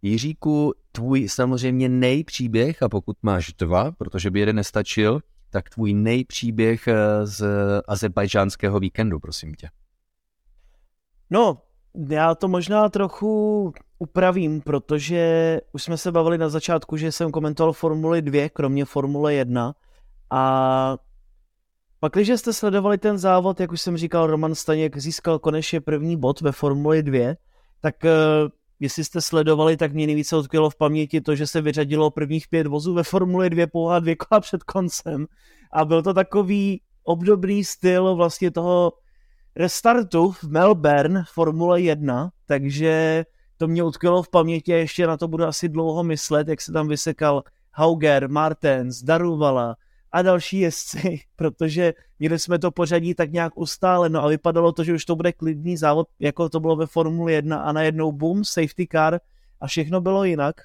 Jiříku, tvůj samozřejmě nejpříběh, a pokud máš dva, protože by jeden nestačil, tak tvůj nejpříběh eh, z azerbajdžánského víkendu, prosím tě. No, já to možná trochu upravím, protože už jsme se bavili na začátku, že jsem komentoval Formuli 2, kromě Formule 1 a pak, když jste sledovali ten závod, jak už jsem říkal, Roman Staněk získal konečně první bod ve Formuli 2, tak eh, jestli jste sledovali, tak mě nejvíce odkvělo v paměti to, že se vyřadilo prvních pět vozů ve Formuli 2 pouhá dvě kola před koncem. A byl to takový obdobný styl vlastně toho restartu v Melbourne Formule 1, takže to mě utkvělo v paměti a ještě na to budu asi dlouho myslet, jak se tam vysekal Hauger, Martens, Daruvala a další jezdci, protože měli jsme to pořadí tak nějak ustáleno a vypadalo to, že už to bude klidný závod, jako to bylo ve Formule 1 a najednou boom, safety car a všechno bylo jinak.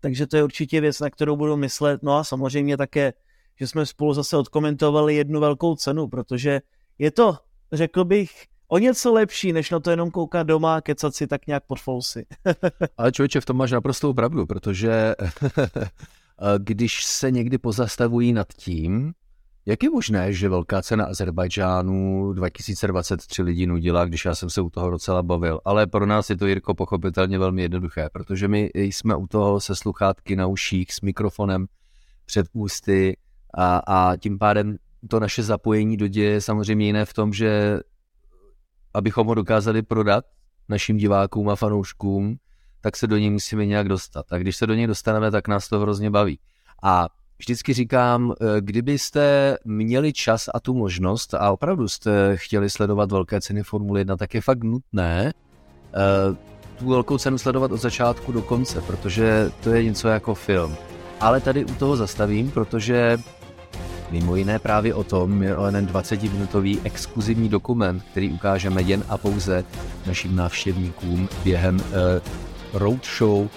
Takže to je určitě věc, na kterou budu myslet. No a samozřejmě také, že jsme spolu zase odkomentovali jednu velkou cenu, protože je to, řekl bych, o něco lepší, než na to jenom koukat doma a kecat si tak nějak pod fousy. Ale člověče, v tom máš naprostou pravdu, protože když se někdy pozastavují nad tím, jak je možné, že velká cena Azerbajdžánu 2023 lidí nudila, když já jsem se u toho docela bavil. Ale pro nás je to, Jirko, pochopitelně velmi jednoduché, protože my jsme u toho se sluchátky na uších, s mikrofonem před ústy a, a tím pádem to naše zapojení do děje je samozřejmě jiné v tom, že abychom ho dokázali prodat našim divákům a fanouškům, tak se do něj musíme nějak dostat. A když se do něj dostaneme, tak nás to hrozně baví. A vždycky říkám, eh, kdybyste měli čas a tu možnost a opravdu jste chtěli sledovat velké ceny Formule 1, tak je fakt nutné eh, tu velkou cenu sledovat od začátku do konce, protože to je něco jako film. Ale tady u toho zastavím, protože Mimo jiné právě o tom je onen 20-minutový exkluzivní dokument, který ukážeme jen a pouze našim návštěvníkům během eh, roadshow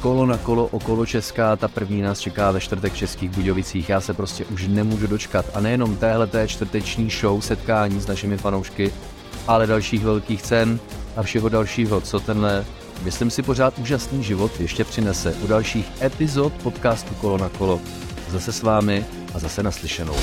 kolo na kolo okolo Česká, ta první nás čeká ve čtvrtek v Českých Budějovicích. Já se prostě už nemůžu dočkat. A nejenom téhle té čtvrteční show, setkání s našimi fanoušky, ale dalších velkých cen a všeho dalšího, co tenhle, myslím si, pořád úžasný život ještě přinese u dalších epizod podcastu Kolo na kolo. Zase s vámi a zase naslyšenou.